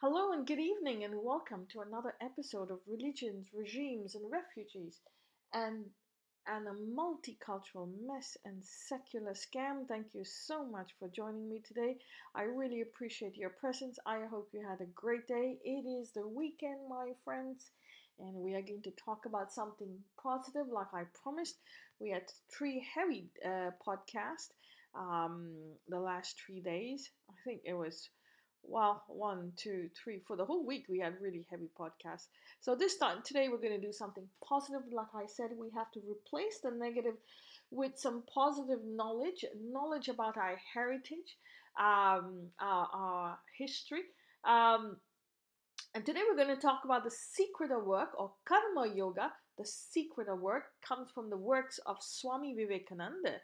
Hello and good evening, and welcome to another episode of Religions, Regimes, and Refugees, and and a multicultural mess and secular scam. Thank you so much for joining me today. I really appreciate your presence. I hope you had a great day. It is the weekend, my friends, and we are going to talk about something positive, like I promised. We had three heavy uh, podcasts um, the last three days. I think it was well, one, two, three, for the whole week we had really heavy podcasts. So this time today we're going to do something positive. Like I said, we have to replace the negative with some positive knowledge, knowledge about our heritage, um, our, our history. Um, and today we're going to talk about the secret of work or karma yoga. The secret of work comes from the works of Swami Vivekananda.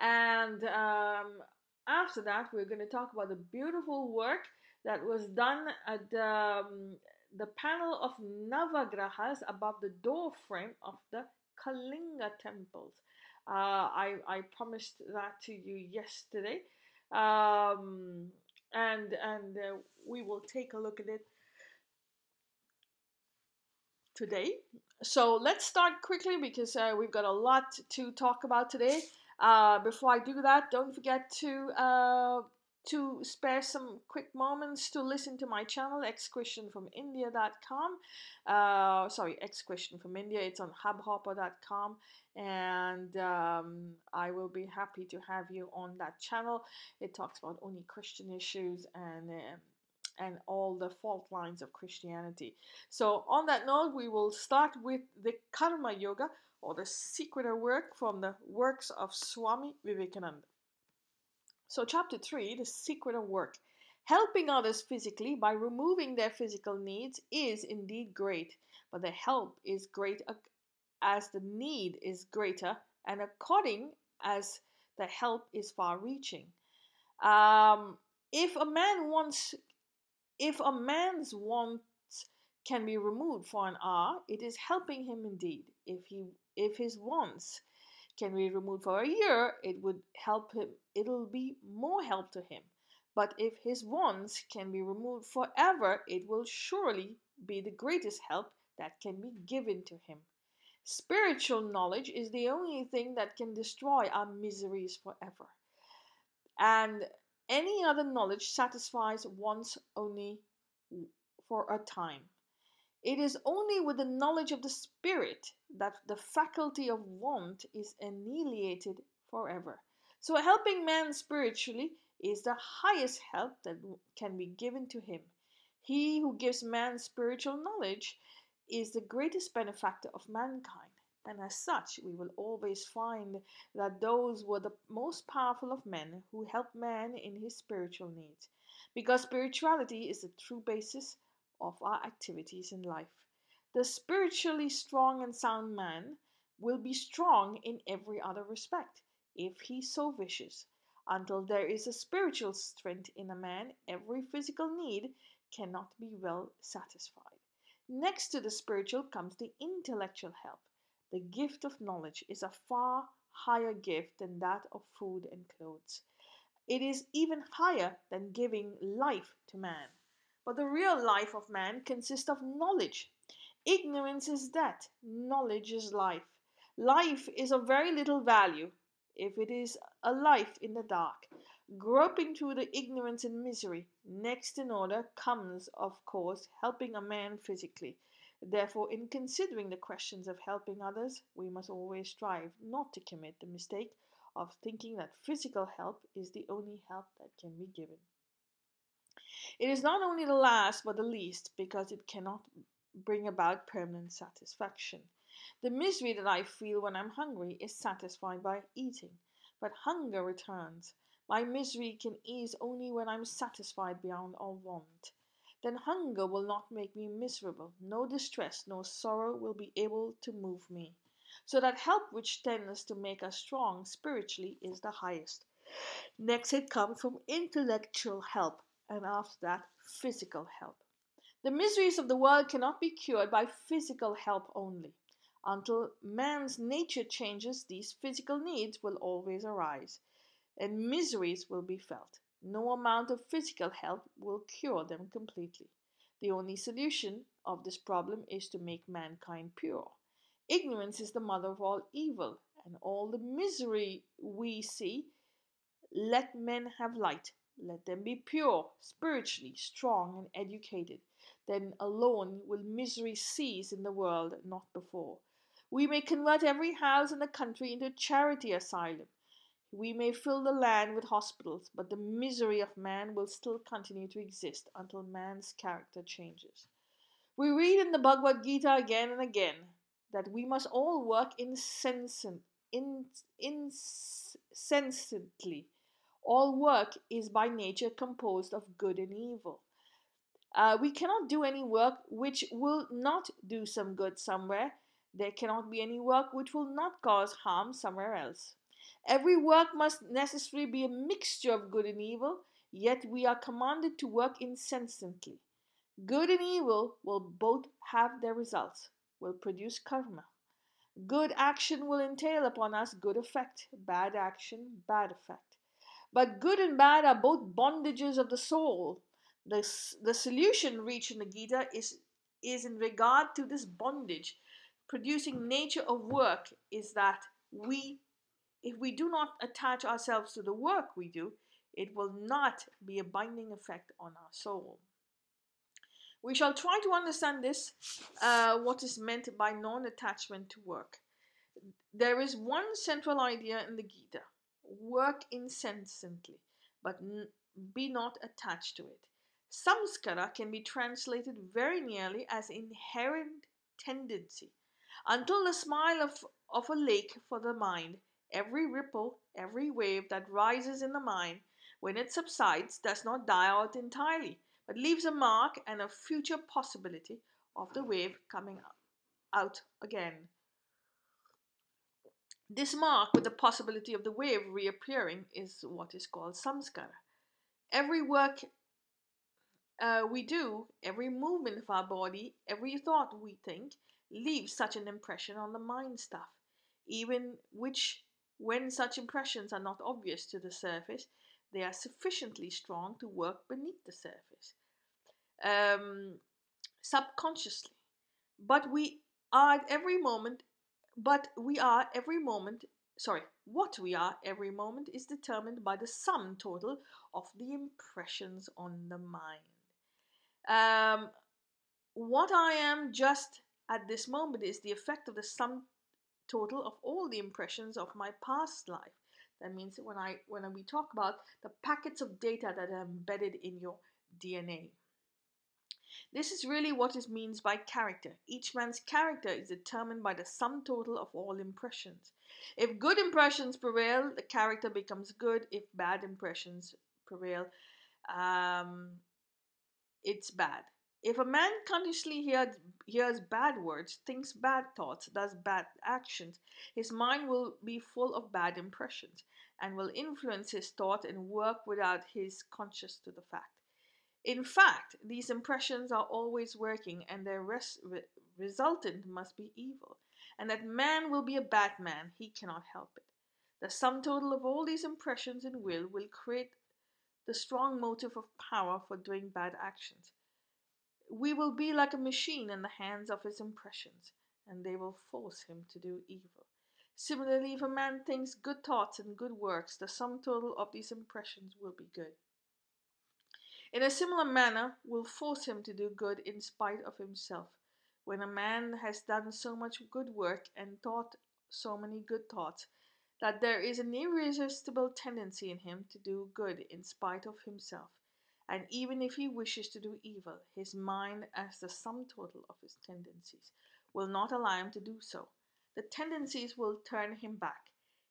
And um, after that, we're going to talk about the beautiful work that was done at the, um, the panel of Navagrahas above the door frame of the Kalinga temples. Uh, I, I promised that to you yesterday. Um, and and uh, we will take a look at it today. So let's start quickly because uh, we've got a lot to talk about today. Uh, before I do that, don't forget to uh, to spare some quick moments to listen to my channel xchristianfromindia.com uh, sorry xchristian from india. It's on hubhopper.com and um, i will be happy to have you on that channel. It talks about only christian issues and uh, and all the fault lines of christianity. So on that note we will start with the karma yoga or the secret work from the works of Swami Vivekananda. So, chapter 3 The Secret of Work. Helping others physically by removing their physical needs is indeed great, but the help is great as the need is greater and according as the help is far reaching. Um, if a man wants, if a man's wants can be removed for an hour, it is helping him indeed. If he if his wants can be removed for a year, it would help him, it'll be more help to him. But if his wants can be removed forever, it will surely be the greatest help that can be given to him. Spiritual knowledge is the only thing that can destroy our miseries forever. And any other knowledge satisfies wants only for a time. It is only with the knowledge of the Spirit that the faculty of want is annihilated forever. So, helping man spiritually is the highest help that can be given to him. He who gives man spiritual knowledge is the greatest benefactor of mankind. And as such, we will always find that those were the most powerful of men who helped man in his spiritual needs. Because spirituality is the true basis of our activities in life. The spiritually strong and sound man will be strong in every other respect, if he so wishes. Until there is a spiritual strength in a man, every physical need cannot be well satisfied. Next to the spiritual comes the intellectual help. The gift of knowledge is a far higher gift than that of food and clothes. It is even higher than giving life to man. But the real life of man consists of knowledge. Ignorance is death, knowledge is life. Life is of very little value if it is a life in the dark. Groping through the ignorance and misery, next in order comes, of course, helping a man physically. Therefore, in considering the questions of helping others, we must always strive not to commit the mistake of thinking that physical help is the only help that can be given. It is not only the last but the least because it cannot bring about permanent satisfaction. The misery that I feel when I'm hungry is satisfied by eating, but hunger returns. My misery can ease only when I'm satisfied beyond all want. Then hunger will not make me miserable. No distress, no sorrow will be able to move me. So that help which tends to make us strong spiritually is the highest. Next, it comes from intellectual help, and after that, physical help. The miseries of the world cannot be cured by physical help only. Until man's nature changes, these physical needs will always arise, and miseries will be felt. No amount of physical help will cure them completely. The only solution of this problem is to make mankind pure. Ignorance is the mother of all evil, and all the misery we see. Let men have light. Let them be pure, spiritually strong, and educated. Then alone will misery cease in the world, not before. We may convert every house in the country into a charity asylum. We may fill the land with hospitals, but the misery of man will still continue to exist until man's character changes. We read in the Bhagavad Gita again and again that we must all work incessant, in, incessantly. All work is by nature composed of good and evil. Uh, we cannot do any work which will not do some good somewhere. There cannot be any work which will not cause harm somewhere else. Every work must necessarily be a mixture of good and evil, yet we are commanded to work incessantly. Good and evil will both have their results, will produce karma. Good action will entail upon us good effect, bad action, bad effect. But good and bad are both bondages of the soul. The, the solution reached in the Gita is, is in regard to this bondage. Producing nature of work is that we if we do not attach ourselves to the work we do, it will not be a binding effect on our soul. We shall try to understand this, uh, what is meant by non attachment to work. There is one central idea in the Gita work incessantly, but be not attached to it. Samskara can be translated very nearly as inherent tendency. Until the smile of, of a lake for the mind, Every ripple, every wave that rises in the mind, when it subsides, does not die out entirely, but leaves a mark and a future possibility of the wave coming out again. This mark with the possibility of the wave reappearing is what is called samskara. Every work uh, we do, every movement of our body, every thought we think, leaves such an impression on the mind stuff, even which when such impressions are not obvious to the surface, they are sufficiently strong to work beneath the surface, um, subconsciously. But we are at every moment, but we are every moment, sorry, what we are every moment is determined by the sum total of the impressions on the mind. Um, what I am just at this moment is the effect of the sum total of all the impressions of my past life. That means when I when we talk about the packets of data that are embedded in your DNA. This is really what it means by character. Each man's character is determined by the sum total of all impressions. If good impressions prevail, the character becomes good. If bad impressions prevail, um, it's bad. If a man consciously hears, hears bad words, thinks bad thoughts, does bad actions, his mind will be full of bad impressions and will influence his thought and work without his conscious to the fact. In fact, these impressions are always working and their res- re- resultant must be evil, and that man will be a bad man, he cannot help it. The sum total of all these impressions and will will create the strong motive of power for doing bad actions. We will be like a machine in the hands of his impressions, and they will force him to do evil. Similarly, if a man thinks good thoughts and good works, the sum total of these impressions will be good. In a similar manner, will force him to do good in spite of himself. When a man has done so much good work and thought so many good thoughts, that there is an irresistible tendency in him to do good in spite of himself and even if he wishes to do evil, his mind, as the sum total of his tendencies, will not allow him to do so. The tendencies will turn him back.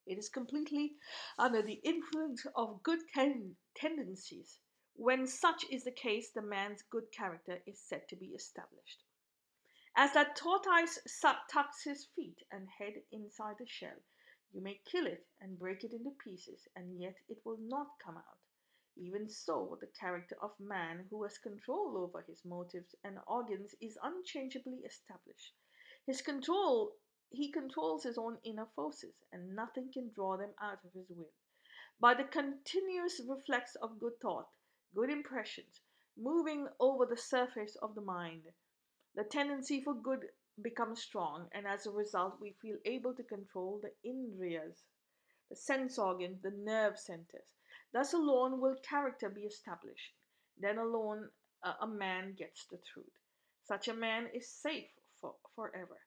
It is completely under the influence of good ten- tendencies. When such is the case, the man's good character is said to be established. As that tortoise tucks his feet and head inside the shell, you may kill it and break it into pieces, and yet it will not come out. Even so, the character of man who has control over his motives and organs is unchangeably established. His control he controls his own inner forces, and nothing can draw them out of his will. By the continuous reflex of good thought, good impressions, moving over the surface of the mind. The tendency for good becomes strong, and as a result, we feel able to control the indriyas, the sense organs, the nerve centers. Thus alone will character be established. Then alone uh, a man gets the truth. Such a man is safe for, forever.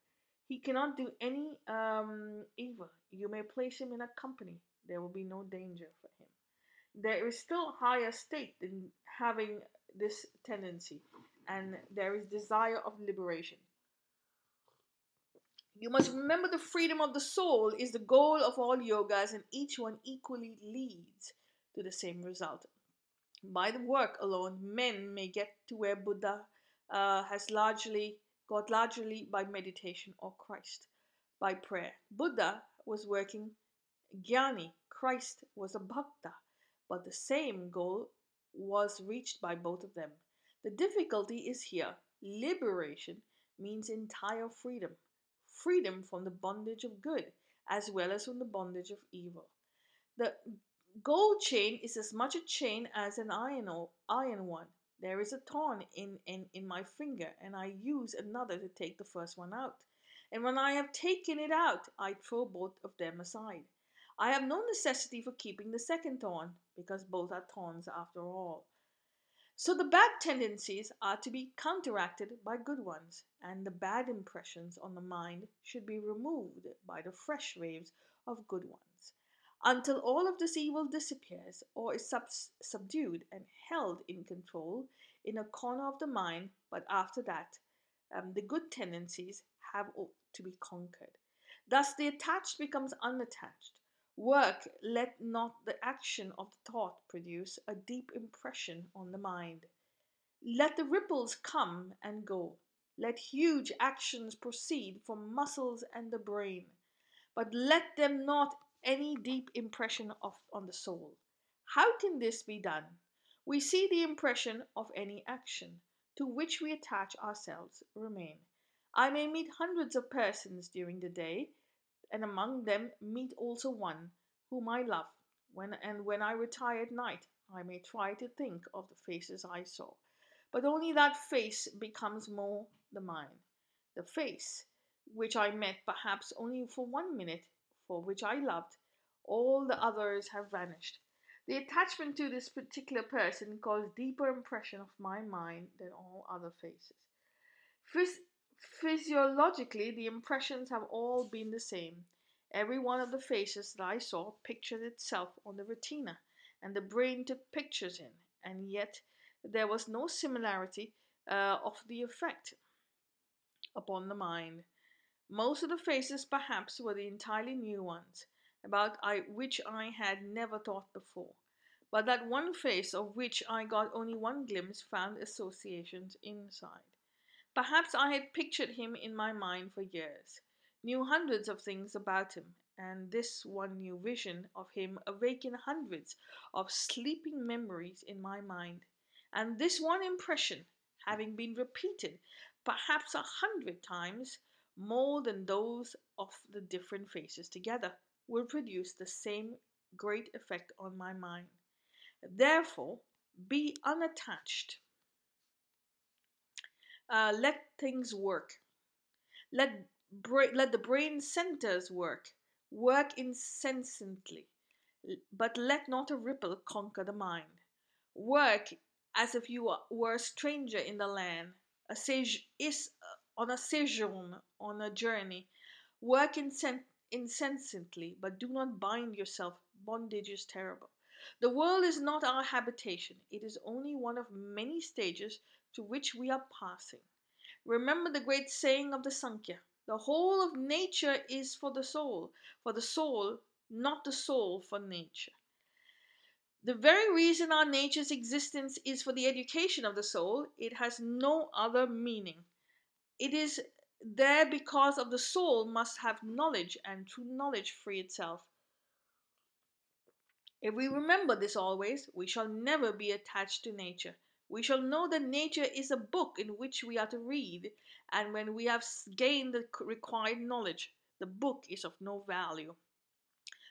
He cannot do any um, evil. You may place him in a company, there will be no danger for him. There is still higher state than having this tendency, and there is desire of liberation. You must remember the freedom of the soul is the goal of all yogas, and each one equally leads to the same result. By the work alone, men may get to where Buddha uh, has largely got largely by meditation or Christ by prayer. Buddha was working jnani, Christ was a bhakta, but the same goal was reached by both of them. The difficulty is here. Liberation means entire freedom freedom from the bondage of good as well as from the bondage of evil. The gold chain is as much a chain as an iron, iron one. There is a thorn in, in, in my finger, and I use another to take the first one out. And when I have taken it out, I throw both of them aside. I have no necessity for keeping the second thorn, because both are thorns after all. So the bad tendencies are to be counteracted by good ones, and the bad impressions on the mind should be removed by the fresh waves of good ones. Until all of this evil disappears or is sub- subdued and held in control in a corner of the mind, but after that, um, the good tendencies have to be conquered. Thus, the attached becomes unattached, Work let not the action of the thought produce a deep impression on the mind. Let the ripples come and go. Let huge actions proceed from muscles and the brain, but let them not any deep impression of, on the soul. How can this be done? We see the impression of any action to which we attach ourselves remain. I may meet hundreds of persons during the day, and among them meet also one whom I love. When and when I retire at night, I may try to think of the faces I saw, but only that face becomes more the mine. The face which I met perhaps only for one minute, for which I loved, all the others have vanished. The attachment to this particular person caused deeper impression of my mind than all other faces. Phys- physiologically, the impressions have all been the same. Every one of the faces that I saw pictured itself on the retina, and the brain took pictures in, and yet there was no similarity uh, of the effect upon the mind. Most of the faces, perhaps, were the entirely new ones, about I, which I had never thought before. But that one face of which I got only one glimpse found associations inside. Perhaps I had pictured him in my mind for years knew hundreds of things about him, and this one new vision of him awakened hundreds of sleeping memories in my mind. And this one impression, having been repeated perhaps a hundred times more than those of the different faces together, will produce the same great effect on my mind. Therefore, be unattached. Uh, let things work. Let bra- let the brain centers work, work incessantly, but let not a ripple conquer the mind. Work as if you were a stranger in the land, a sage is uh, on a sojourn, on a journey. Work incessantly, but do not bind yourself. Bondage is terrible. The world is not our habitation, it is only one of many stages to which we are passing. Remember the great saying of the Sankhya the whole of nature is for the soul, for the soul, not the soul for nature. The very reason our nature's existence is for the education of the soul, it has no other meaning. It is there because of the soul must have knowledge and through knowledge free itself. If we remember this always, we shall never be attached to nature. We shall know that nature is a book in which we are to read, and when we have gained the required knowledge, the book is of no value.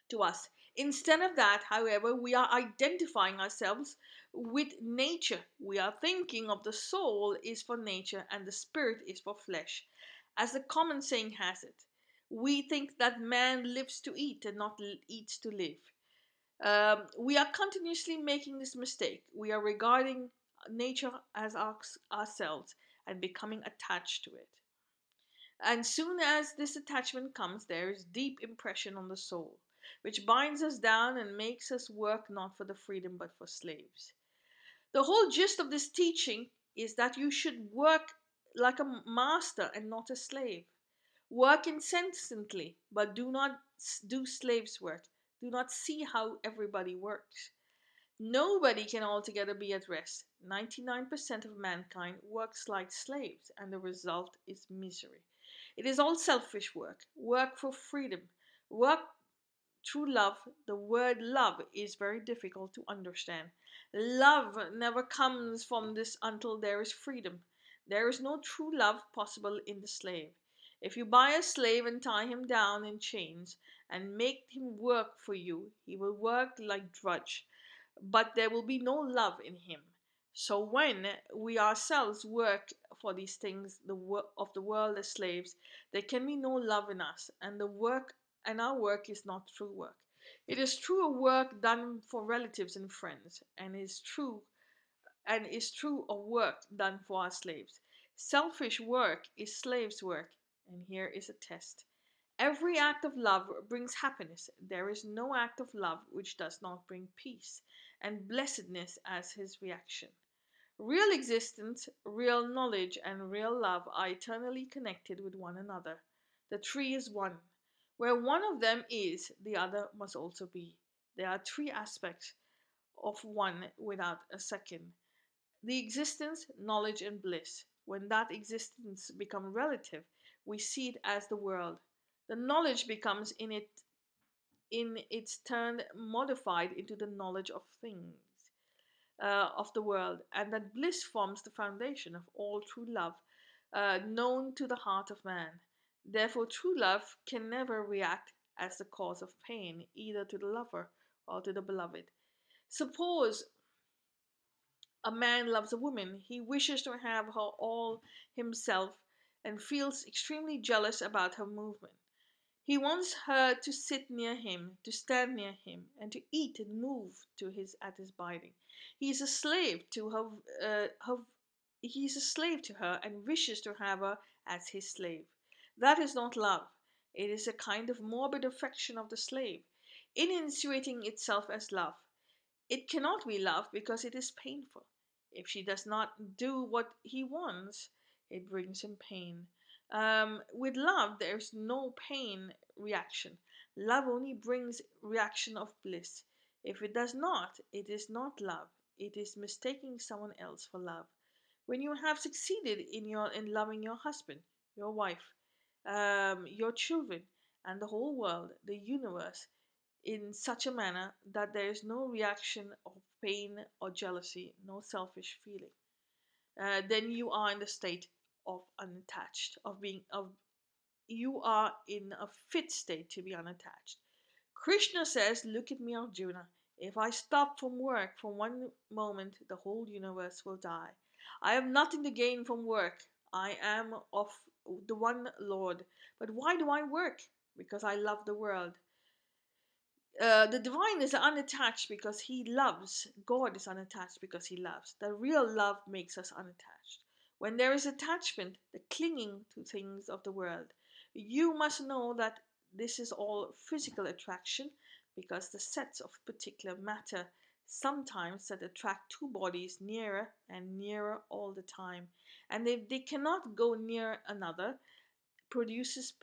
to us. Instead of that, however, we are identifying ourselves with nature. We are thinking of the soul is for nature and the spirit is for flesh. As the common saying has it, we think that man lives to eat and not eats to live. Um, we are continuously making this mistake. We are regarding nature as our, ourselves and becoming attached to it. And soon as this attachment comes, there is deep impression on the soul, which binds us down and makes us work not for the freedom but for slaves. The whole gist of this teaching is that you should work like a master and not a slave. Work incessantly, but do not do slaves' work. Do not see how everybody works. Nobody can altogether be at rest. 99% of mankind works like slaves, and the result is misery. It is all selfish work, work for freedom, work through love. The word love is very difficult to understand. Love never comes from this until there is freedom. There is no true love possible in the slave. If you buy a slave and tie him down in chains and make him work for you, he will work like drudge, but there will be no love in him. So when we ourselves work for these things the of the world as slaves, there can be no love in us, and the work and our work is not true work. It is true a work done for relatives and friends, and is true and is true a work done for our slaves. Selfish work is slaves' work, and here is a test. Every act of love brings happiness. There is no act of love which does not bring peace and blessedness as his reaction. Real existence, real knowledge, and real love are eternally connected with one another. The tree is one. Where one of them is, the other must also be. There are three aspects of one without a second. The existence, knowledge, and bliss. When that existence becomes relative, we see it as the world. The knowledge becomes in it in its turn modified into the knowledge of things uh, of the world, and that bliss forms the foundation of all true love uh, known to the heart of man. Therefore, true love can never react as the cause of pain, either to the lover or to the beloved. Suppose a man loves a woman, he wishes to have her all himself and feels extremely jealous about her movement. He wants her to sit near him, to stand near him, and to eat and move to his at his bidding. He is a slave to her, uh, her he is a slave to her and wishes to have her as his slave. That is not love. It is a kind of morbid affection of the slave, insinuating itself as love. It cannot be love because it is painful. If she does not do what he wants, it brings him pain. Um, with love, there's no pain reaction. Love only brings reaction of bliss. If it does not, it is not love. It is mistaking someone else for love. When you have succeeded in your in loving your husband, your wife, um, your children, and the whole world, the universe, in such a manner that there is no reaction of pain or jealousy, no selfish feeling, uh, then you are in the state of unattached, of being of you are in a fit state to be unattached. Krishna says, Look at me, Arjuna. If I stop from work for one moment, the whole universe will die. I have nothing to gain from work. I am of the one Lord. But why do I work? Because I love the world. Uh, the divine is unattached because he loves. God is unattached because he loves. The real love makes us unattached. When there is attachment, the clinging to things of the world, you must know that this is all physical attraction because the sets of particular matter sometimes that attract two bodies nearer and nearer all the time. And if they cannot go near another produces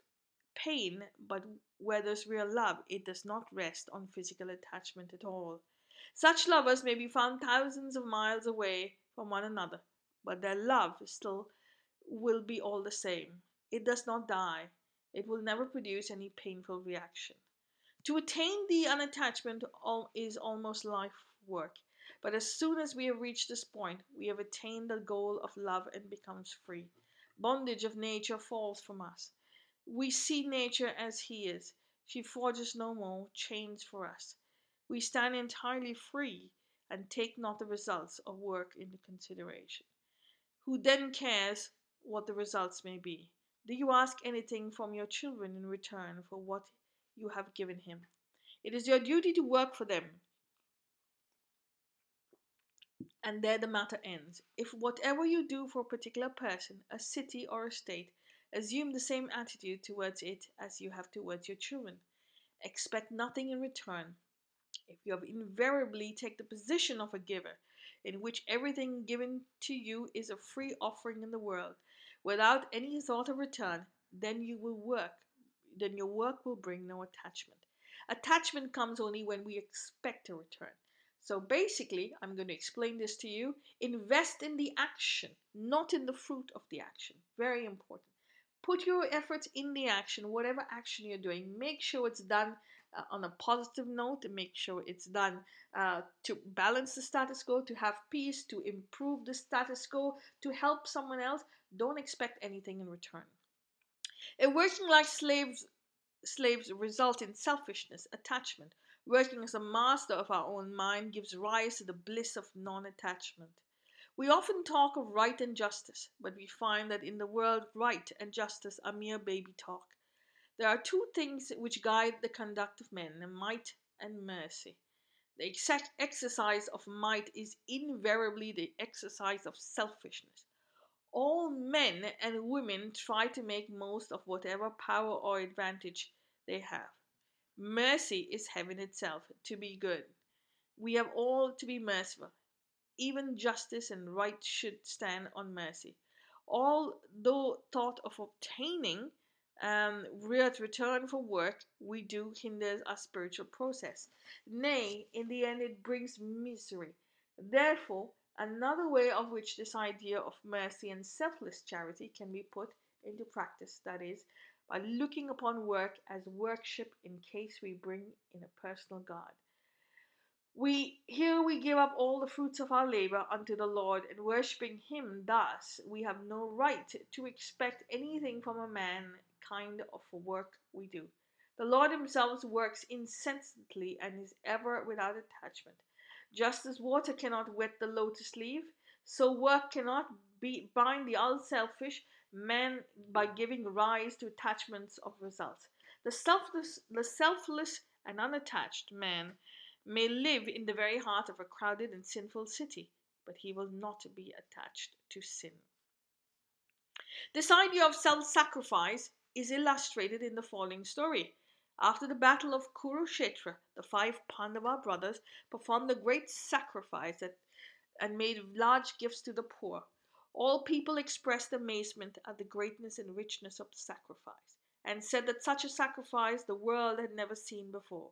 pain but where there's real love it does not rest on physical attachment at all. Such lovers may be found thousands of miles away from one another but their love still will be all the same. It does not die. It will never produce any painful reaction. To attain the unattachment is almost life work. But as soon as we have reached this point, we have attained the goal of love and becomes free. Bondage of nature falls from us. We see nature as he is. She forges no more chains for us. We stand entirely free and take not the results of work into consideration. Who then cares what the results may be? Do you ask anything from your children in return for what you have given him? It is your duty to work for them. And there the matter ends. If whatever you do for a particular person, a city, or a state, assume the same attitude towards it as you have towards your children, expect nothing in return. If you have invariably take the position of a giver, in which everything given to you is a free offering in the world, without any thought of return, then you will work, then your work will bring no attachment. Attachment comes only when we expect a return. So basically, I'm going to explain this to you. Invest in the action, not in the fruit of the action. Very important. Put your efforts in the action, whatever action you're doing. Make sure it's done uh, on a positive note and make sure it's done uh, to balance the status quo, to have peace, to improve the status quo, to help someone else. Don't expect anything in return. In working like slaves, slaves result in selfishness, attachment. Working as a master of our own mind gives rise to the bliss of non attachment. We often talk of right and justice, but we find that in the world, right and justice are mere baby talk. There are two things which guide the conduct of men might and mercy. The exact exercise of might is invariably the exercise of selfishness. All men and women try to make most of whatever power or advantage they have. Mercy is heaven itself, to be good. We have all to be merciful. Even justice and right should stand on mercy. Although thought of obtaining um, return for work we do hinders our spiritual process. Nay, in the end, it brings misery. Therefore, another way of which this idea of mercy and selfless charity can be put into practice, that is, by looking upon work as worship in case we bring in a personal God. We here we give up all the fruits of our labor unto the Lord, and worshipping him thus, we have no right to expect anything from a man kind of work we do. The Lord himself works incessantly and is ever without attachment. Just as water cannot wet the lotus leaf, so work cannot be, bind the unselfish man by giving rise to attachments of results. The selfless, the selfless and unattached man may live in the very heart of a crowded and sinful city, but he will not be attached to sin. This idea of self sacrifice is illustrated in the following story. After the battle of Kurukshetra, the five Pandava brothers performed a great sacrifice and made large gifts to the poor. All people expressed amazement at the greatness and richness of the sacrifice, and said that such a sacrifice the world had never seen before.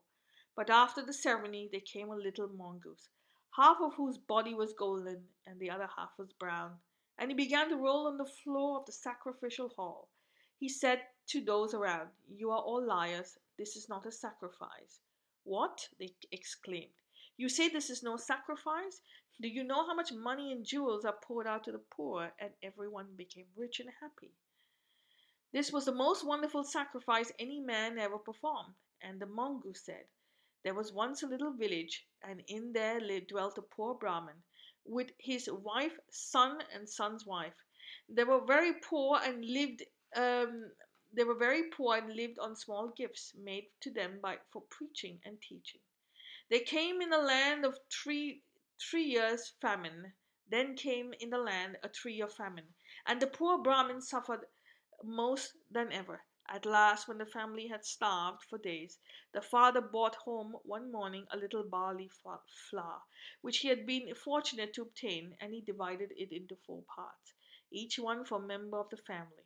But after the ceremony there came a little mongoose, half of whose body was golden and the other half was brown, and he began to roll on the floor of the sacrificial hall. He said to those around, You are all liars. This is not a sacrifice. What? they exclaimed. You say this is no sacrifice? Do you know how much money and jewels are poured out to the poor? And everyone became rich and happy. This was the most wonderful sacrifice any man ever performed. And the mongoose said, There was once a little village, and in there dwelt a poor Brahmin with his wife, son, and son's wife. They were very poor and lived um, they were very poor and lived on small gifts made to them by for preaching and teaching. They came in a land of three three years famine. Then came in the land a three year famine, and the poor Brahmin suffered most than ever. At last, when the family had starved for days, the father brought home one morning a little barley flour, which he had been fortunate to obtain, and he divided it into four parts, each one for a member of the family.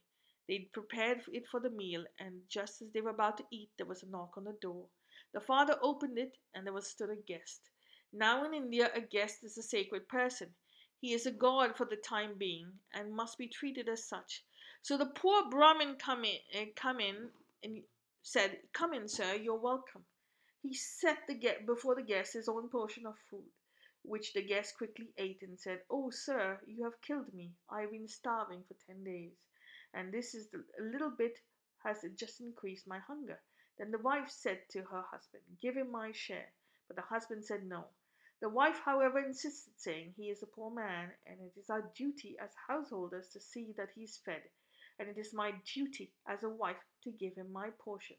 They'd prepared it for the meal, and just as they were about to eat, there was a knock on the door. The father opened it, and there was stood a guest. Now in India, a guest is a sacred person. He is a god for the time being, and must be treated as such. So the poor Brahmin come in, uh, come in and said, "Come in, sir. You're welcome." He set the get before the guest his own portion of food, which the guest quickly ate, and said, "Oh, sir, you have killed me. I've been starving for ten days." And this is the, a little bit has just increased my hunger. Then the wife said to her husband, Give him my share. But the husband said no. The wife, however, insisted, saying, He is a poor man, and it is our duty as householders to see that he is fed, and it is my duty as a wife to give him my portion,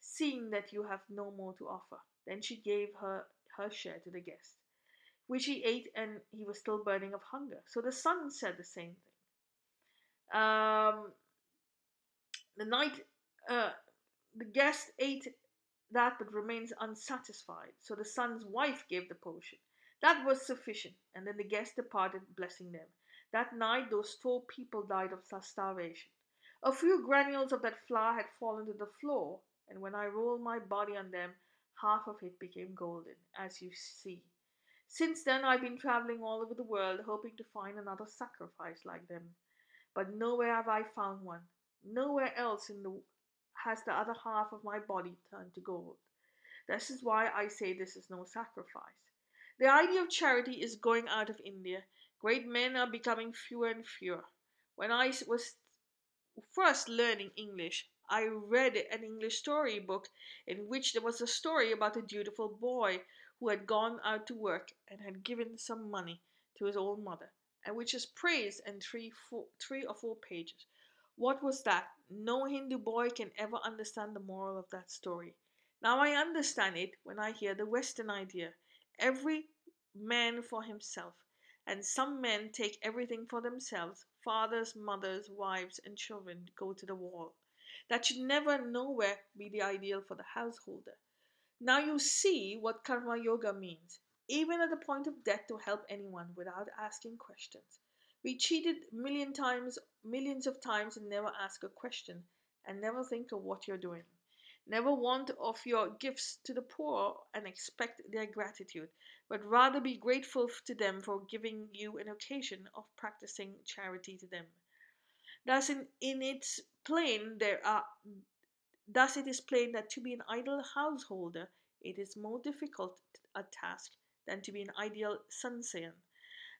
seeing that you have no more to offer. Then she gave her her share to the guest, which he ate, and he was still burning of hunger. So the son said the same. Um, the night, uh, the guest ate that but remains unsatisfied. So the son's wife gave the potion. That was sufficient, and then the guest departed, blessing them. That night, those four people died of starvation. A few granules of that flour had fallen to the floor, and when I rolled my body on them, half of it became golden, as you see. Since then, I've been traveling all over the world, hoping to find another sacrifice like them. But nowhere have I found one. Nowhere else in the has the other half of my body turned to gold. This is why I say this is no sacrifice. The idea of charity is going out of India. Great men are becoming fewer and fewer. When I was first learning English, I read an English story book in which there was a story about a dutiful boy who had gone out to work and had given some money to his old mother, which is praised in three, four, three or four pages. What was that? No Hindu boy can ever understand the moral of that story. Now I understand it when I hear the Western idea. Every man for himself. And some men take everything for themselves. Fathers, mothers, wives, and children go to the wall. That should never nowhere be the ideal for the householder. Now you see what karma yoga means, even at the point of death to help anyone without asking questions. We cheated million times, millions of times and never ask a question and never think of what you're doing. Never want of your gifts to the poor and expect their gratitude, but rather be grateful to them for giving you an occasion of practicing charity to them. Thus, in, in its plain, there are thus it is plain that to be an idle householder, it is more difficult a task than to be an ideal sannyasin.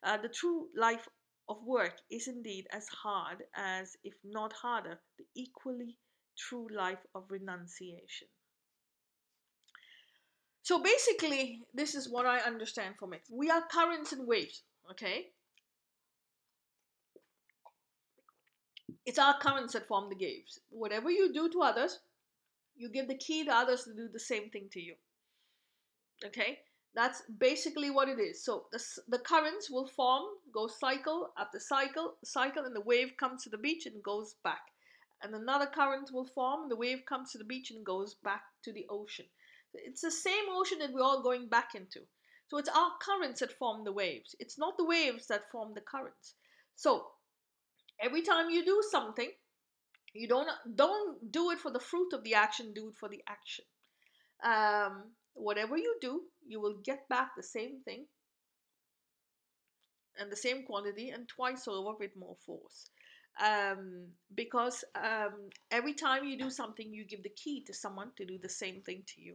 Uh, the true life of work is indeed as hard as, if not harder, the equally true life of renunciation. So basically, this is what I understand from it. We are currents and waves, okay? It's our currents that form the waves. Whatever you do to others, you give the key to others to do the same thing to you. Okay? That's basically what it is. So the, the currents will form, go cycle after cycle, cycle, and the wave comes to the beach and goes back. And another current will form, the wave comes to the beach and goes back to the ocean. It's the same ocean that we're all going back into. So it's our currents that form the waves. It's not the waves that form the currents. So every time you do something, you don't don't do it for the fruit of the action. Do it for the action. Um, whatever you do, you will get back the same thing and the same quantity and twice over with more force. Um, because um, every time you do something, you give the key to someone to do the same thing to you.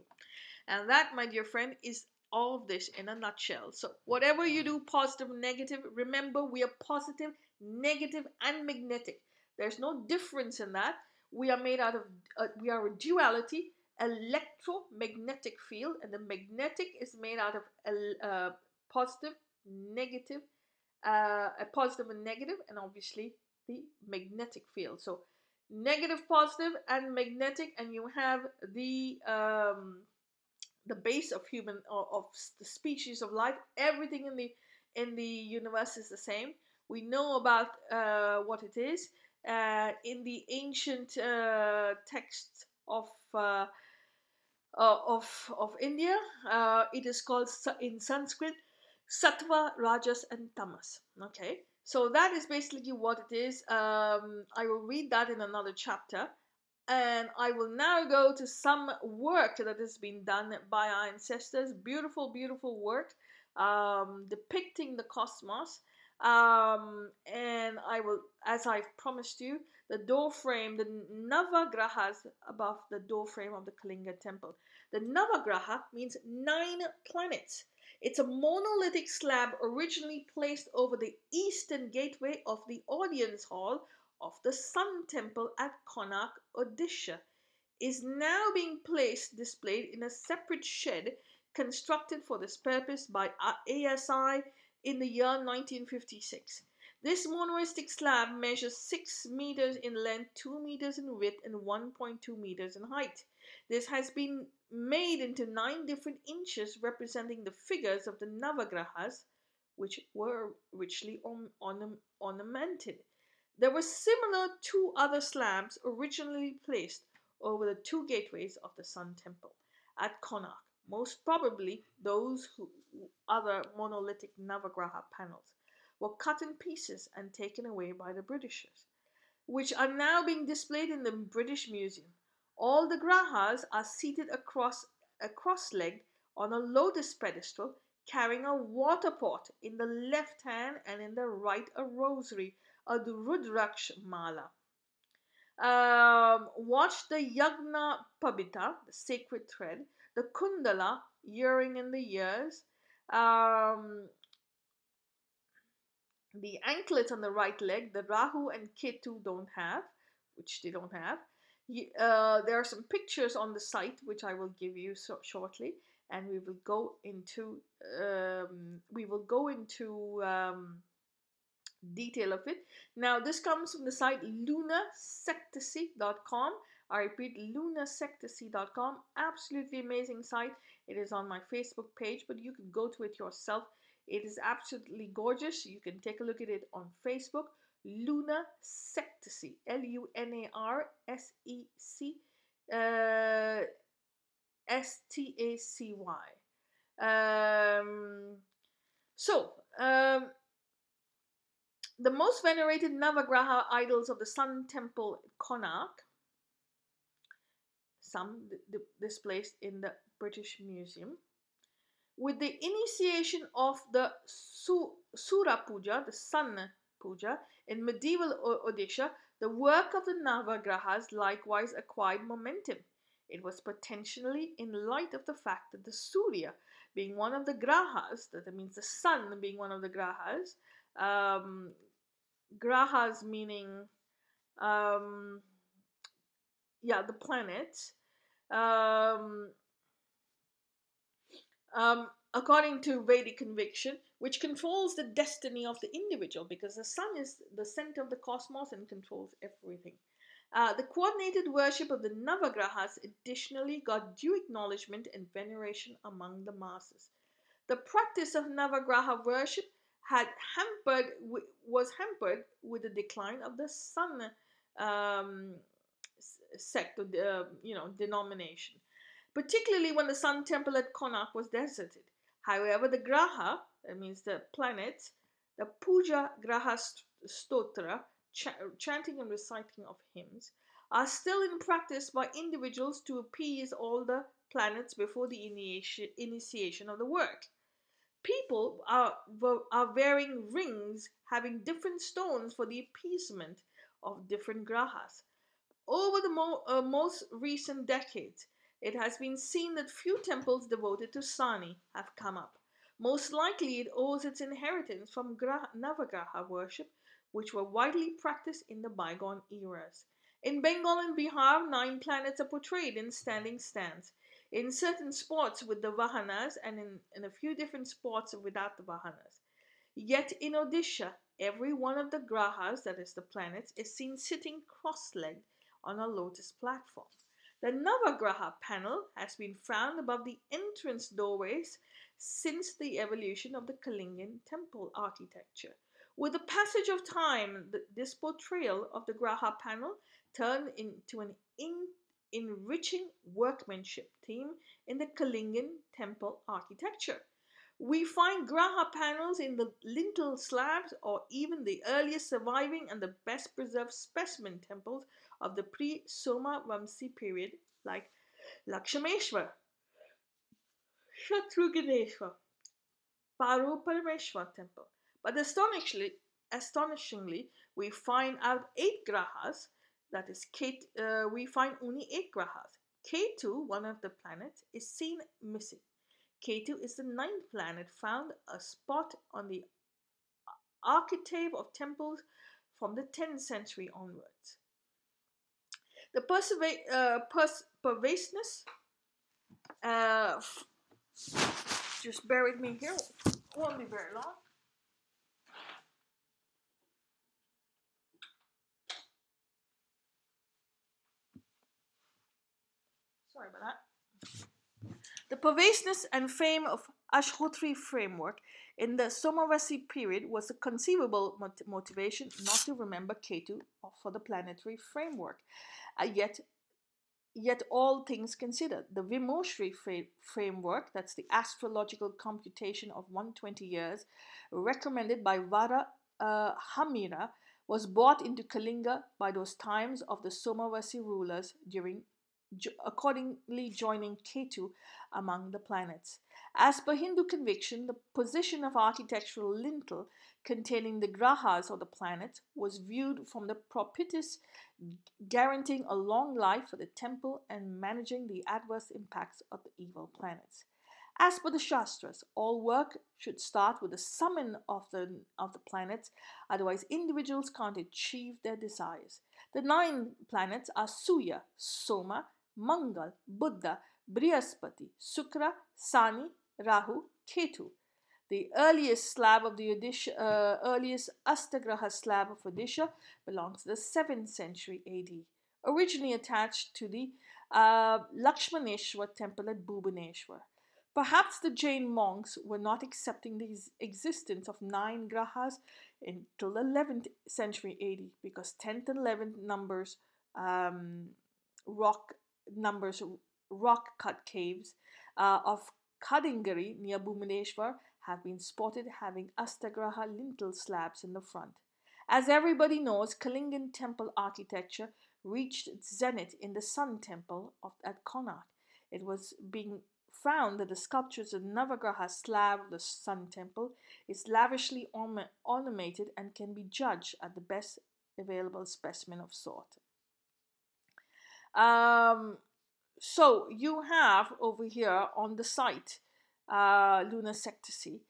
And that, my dear friend, is all of this in a nutshell. So, whatever you do, positive, negative, remember we are positive, negative, and magnetic. There's no difference in that. We are made out of, uh, we are a duality electromagnetic field, and the magnetic is made out of a uh, positive, negative, uh, a positive and negative, and obviously the magnetic field. So negative, positive, and magnetic, and you have the um, the base of human of, of the species of life. Everything in the in the universe is the same. We know about uh, what it is uh, in the ancient uh, texts of uh, uh, of, of India. Uh, it is called in Sanskrit Sattva, Rajas, and Tamas. Okay, so that is basically what it is. Um, I will read that in another chapter. And I will now go to some work that has been done by our ancestors. Beautiful, beautiful work um, depicting the cosmos. Um, and I will, as I've promised you, the door frame, the Navagrahas above the door frame of the Kalinga temple. The Navagraha means nine planets. It's a monolithic slab originally placed over the eastern gateway of the audience hall of the Sun Temple at Konark, Odisha. is now being placed displayed in a separate shed constructed for this purpose by ASI in the year 1956. This monolithic slab measures 6 meters in length, 2 meters in width, and 1.2 meters in height. This has been made into nine different inches representing the figures of the Navagrahas, which were richly ornamented. There were similar two other slabs originally placed over the two gateways of the Sun Temple at Konark, most probably those who, other monolithic Navagraha panels were cut in pieces and taken away by the Britishers, which are now being displayed in the British Museum. All the Grahas are seated across a cross-legged on a lotus pedestal carrying a water pot in the left hand and in the right a rosary, a Rudraksh mala. Um, watch the Yagna Pabita, the sacred thread, the Kundala, earring in the years, um, the anklet on the right leg, the Rahu and Ketu don't have, which they don't have. Uh, there are some pictures on the site which I will give you so shortly, and we will go into um, we will go into um, detail of it. Now this comes from the site lunasectasy.com. I repeat, lunasectasy.com. Absolutely amazing site. It is on my Facebook page, but you can go to it yourself it is absolutely gorgeous. You can take a look at it on Facebook. Luna Sectacy, L U N A R S E C uh, S T A C Y. Um, so, um, the most venerated Navagraha idols of the Sun Temple Konark, some displaced in the British Museum with the initiation of the Su- Surya Puja, the sun puja, in medieval Odisha, the work of the Navagrahas likewise acquired momentum. It was potentially in light of the fact that the Surya, being one of the Grahas, that means the sun being one of the Grahas, um, Grahas meaning, um, yeah, the planets, um, um, according to Vedic conviction, which controls the destiny of the individual because the sun is the center of the cosmos and controls everything. Uh, the coordinated worship of the Navagrahas additionally got due acknowledgement and veneration among the masses. The practice of Navagraha worship had hampered was hampered with the decline of the sun um, sect uh, you know denomination particularly when the Sun Temple at Konark was deserted. However, the Graha, that means the planets, the Puja Graha Stotra, ch- chanting and reciting of hymns, are still in practice by individuals to appease all the planets before the initiation, initiation of the work. People are, are wearing rings having different stones for the appeasement of different grahas. Over the mo- uh, most recent decades, it has been seen that few temples devoted to Sani have come up. Most likely it owes its inheritance from Gra- Navagraha worship, which were widely practiced in the bygone eras. In Bengal and Bihar, nine planets are portrayed in standing stands. In certain sports with the Vahanas and in, in a few different sports without the Vahanas. Yet in Odisha, every one of the grahas, that is the planets, is seen sitting cross legged on a lotus platform. The Navagraha panel has been found above the entrance doorways since the evolution of the Kalingan temple architecture. With the passage of time, this portrayal of the Graha panel turned into an in, enriching workmanship theme in the Kalingan temple architecture. We find Graha panels in the lintel slabs or even the earliest surviving and the best preserved specimen temples of the pre Soma Vamsi period, like Lakshmaneshwar, Shatrughaneshwar, Parashurameshwar temple. But astonishingly, astonishingly, we find out eight grahas, that is, uh, we find only eight grahas. Ketu, one of the planets, is seen missing. Ketu is the ninth planet found a spot on the archetype of temples from the 10th century onwards. The persever- uh, pers- pervasiveness. Uh, f- just bear with me here. Won't be very long. Sorry about that. The pervasiveness and fame of Ashrutri framework in the Somavamsi period was a conceivable mot- motivation not to remember Ketu for the planetary framework. Uh, yet, yet all things considered, the Vimshottari fra- framework, that's the astrological computation of 120 years, recommended by Vara uh, Hamira, was brought into Kalinga by those times of the Somavamsi rulers during accordingly joining Ketu among the planets. As per Hindu conviction, the position of architectural lintel containing the grahas or the planets was viewed from the propitious, guaranteeing a long life for the temple and managing the adverse impacts of the evil planets. As per the Shastras, all work should start with the summon of the, of the planets, otherwise, individuals can't achieve their desires. The nine planets are Surya, Soma, Mangal, Buddha, Brihaspati, Sukra, Sani, Rahu, Ketu. The earliest slab of the Odisha, uh, earliest Astagraha slab of Odisha belongs to the 7th century AD, originally attached to the uh, Lakshmaneshwar temple at Bhubaneswar. Perhaps the Jain monks were not accepting the existence of nine grahas until the 11th century AD because 10th and 11th numbers um, rock numbers rock cut caves uh, of Khandagiri near Bhubaneswar have been spotted having Astagraha lintel slabs in the front. As everybody knows, Kalingan temple architecture reached its zenith in the Sun Temple of, at Konark. It was being found that the sculptures of Navagraha slab of the Sun Temple is lavishly orna- ornamented and can be judged at the best available specimen of sort. Um, so you have over here on the site uh, lunar sectasy.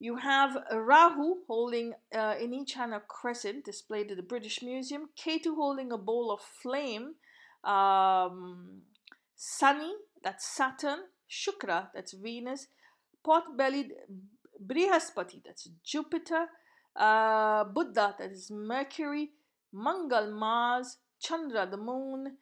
You have Rahu holding uh, hand a crescent displayed at the British Museum, Ketu holding a bowl of flame, um, Sani, that's Saturn, Shukra, that's Venus, pot bellied Brihaspati, that's Jupiter, uh, Buddha, that is Mercury, Mangal, Mars, Chandra, the moon,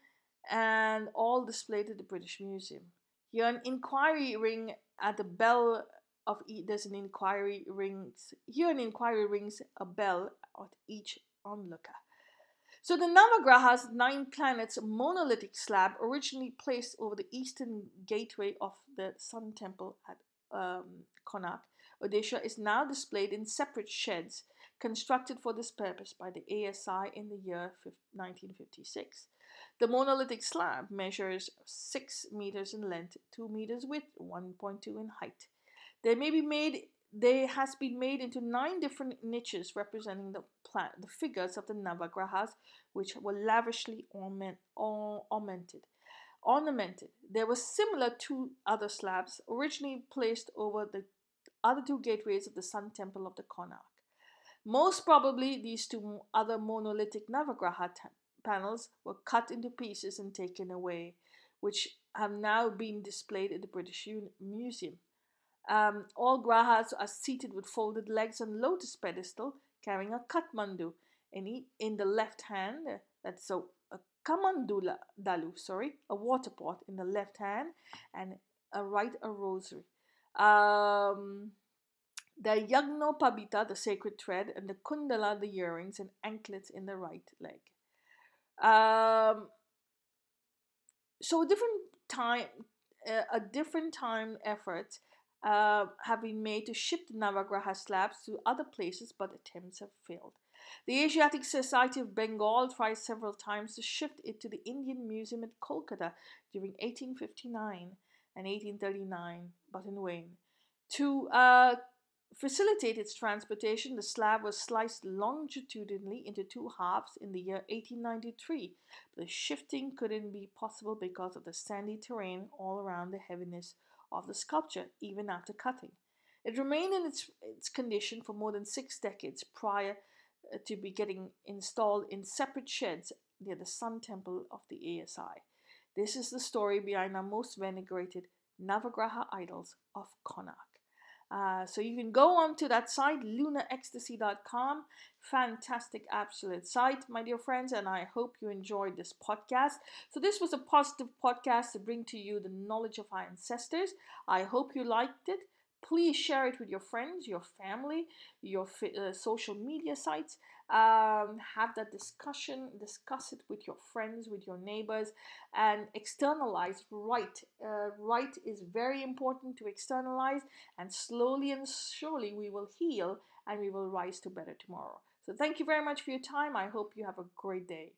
and all displayed at the British Museum. Here, an inquiry ring at the bell of e- there's an inquiry rings here. An inquiry rings a bell at each onlooker. So the Navagraha's nine planets monolithic slab, originally placed over the eastern gateway of the Sun Temple at um, Konark, Odisha, is now displayed in separate sheds constructed for this purpose by the ASI in the year 1956. The monolithic slab measures 6 meters in length, 2 meters width, 1.2 in height. They may be made they has been made into nine different niches representing the plant, the figures of the Navagrahas, which were lavishly ornament, ornamented. Ornamented. There were similar two other slabs originally placed over the other two gateways of the Sun Temple of the Konark. Most probably, these two other monolithic Navagraha t- panels were cut into pieces and taken away, which have now been displayed at the British Un- Museum. Um, all grahas are seated with folded legs on lotus pedestal, carrying a Katmandu in, in the left hand. Uh, that's a, a Kamandula dalu, sorry, a water pot in the left hand, and a right a rosary. Um, the Yagno Pabita, the sacred thread, and the Kundala, the earrings and anklets in the right leg. Um, so different time, uh, a different time effort uh, have been made to ship the Navagraha slabs to other places, but attempts have failed. The Asiatic Society of Bengal tried several times to shift it to the Indian Museum at Kolkata during 1859 and 1839, but in vain. To uh, facilitate its transportation, the slab was sliced longitudinally into two halves in the year 1893. The shifting couldn't be possible because of the sandy terrain all around the heaviness of the sculpture, even after cutting. It remained in its, its condition for more than six decades prior uh, to be getting installed in separate sheds near the Sun Temple of the ASI. This is the story behind our most venerated Navagraha idols of Konark. Uh, so you can go on to that site, lunaecstasy.com. Fantastic, absolute site, my dear friends, and I hope you enjoyed this podcast. So this was a positive podcast to bring to you the knowledge of our ancestors. I hope you liked it. Please share it with your friends, your family, your uh, social media sites. Um, have that discussion, discuss it with your friends, with your neighbors, and externalize right. Uh, right is very important to externalize, and slowly and surely we will heal and we will rise to better tomorrow. So, thank you very much for your time. I hope you have a great day.